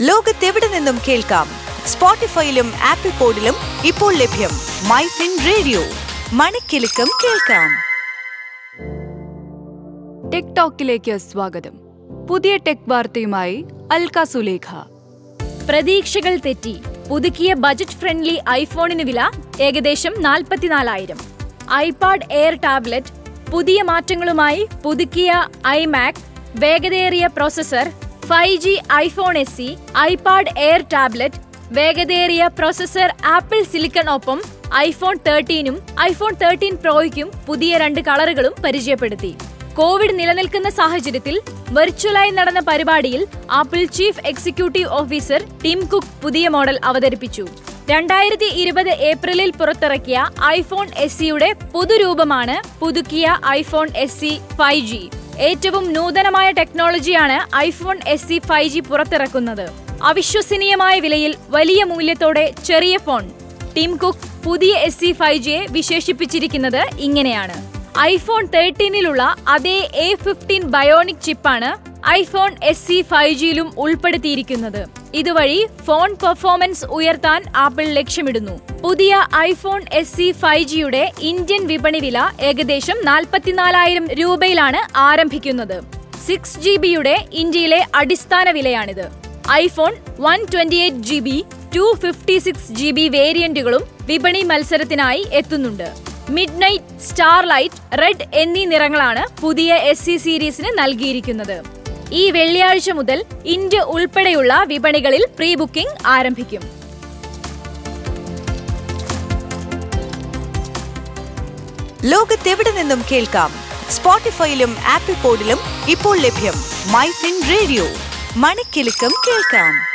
ലോകത്തെവിടെ നിന്നും കേൾക്കാം? സ്പോട്ടിഫൈയിലും ആപ്പിൾ പോഡിലും ഇപ്പോൾ ലഭ്യം മൈ ഫിൻ റേഡിയോ. മണിക്കെലക്കം കേൾക്കാം. ടെക് ടോക്കിലേക്ക് സ്വാഗതം. പുതിയ ടെക് വാർത്തയുമായി അൽക സുലേഖ. പ്രതീക്ഷകൾ തെറ്റി. പുതുക്കിയ ബജറ്റ് ഫ്രണ്ട്ലി ഐഫോണിന് വില ഏകദേശം നാൽപ്പത്തിനാലായിരം. ഐപാഡ് എയർ ടാബ്ലറ്റ് പുതിയ മാറ്റങ്ങളുമായി പുതുക്കിയ ഐമാക് വേഗതയേറിയ processor five G iPhone S C iPad Air tablet വേഗതയേറിയ പ്രോസസർ ആപ്പിൾ സിലിക്കൺ ഒപ്പം ഐഫോൺ തേർട്ടീനും ഐഫോൺ തേർട്ടീൻ പ്രോയ്ക്കും പുതിയ രണ്ട് കളറുകളും പരിചയപ്പെടുത്തി. കോവിഡ് നിലനിൽക്കുന്ന സാഹചര്യത്തിൽ വെർച്വലായി നടന്ന പരിപാടിയിൽ Apple chief executive officer Tim Cook പുതിയ മോഡൽ അവതരിപ്പിച്ചു. രണ്ടായിരത്തി ഇരുപത് ഏപ്രിലിൽ പുറത്തിറക്കിയ ഐഫോൺ എസ് സിയുടെ പുതുരൂപമാണ് പുതുക്കിയ iPhone S C five G. ഏറ്റവും നൂതനമായ ടെക്നോളജിയാണ് iPhone S C five G പുറത്തിറക്കുന്നത്. അവിശ്വസനീയമായ വിലയിൽ വലിയ മൂല്യത്തോടെ ചെറിയ ഫോൺ. ടീം കുക്ക് പുതിയ എസ് സി ഫൈവ് ജിയെ വിശേഷിപ്പിച്ചിരിക്കുന്നത് ഇങ്ങനെയാണ്. ഐഫോൺ തേർട്ടീനിലുള്ള അതേ എ ഫിഫ്റ്റീൻ ബയോണിക് ചിപ്പാണ് ഐഫോൺ എസ് സി ഫൈവ് ജിയിലും ഉൾപ്പെടുത്തിയിരിക്കുന്നത്. ഇതുവഴി ഫോൺ പെർഫോമൻസ് ഉയർത്താൻ ആപ്പിൾ ലക്ഷ്യമിടുന്നു. പുതിയ ഐഫോൺ എസ് സി ഫൈവ് ജിയുടെ ഇന്ത്യൻ വിപണി വില ഏകദേശം നാൽപ്പത്തിനാലായിരം രൂപയിലാണ് ആരംഭിക്കുന്നത്. സിക്സ് ജി ബിയുടെ ഇന്ത്യയിലെ അടിസ്ഥാന വിലയാണിത്. IPhone one twenty eight G B two fifty six G B വേരിയന്റുകളും വിപണി മത്സരത്തിനായി എത്തുന്നുണ്ട്. മിഡ് നൈറ്റ് സ്റ്റാർലൈറ്റ് റെഡ് എന്നീ നിറങ്ങളാണ് പുതിയ എസ് സി സീരീസിന് നൽകിയിരിക്കുന്നത്. ഈ വെള്ളിയാഴ്ച മുതൽ ഇന്ത്യ ഉൾപ്പെടെയുള്ള വിപണികളിൽ പ്രീ ബുക്കിംഗ് ആരംഭിക്കും. ലോകത്തെവിടെ നിന്നും കേൾക്കാം? സ്പോട്ടിഫൈയിലും ആപ്പിൾ പോഡിലും ഇപ്പോൾ ലഭ്യം മൈ ഫിൻ റേഡിയോ. മണിക്കെലക്കം കേൾക്കാം.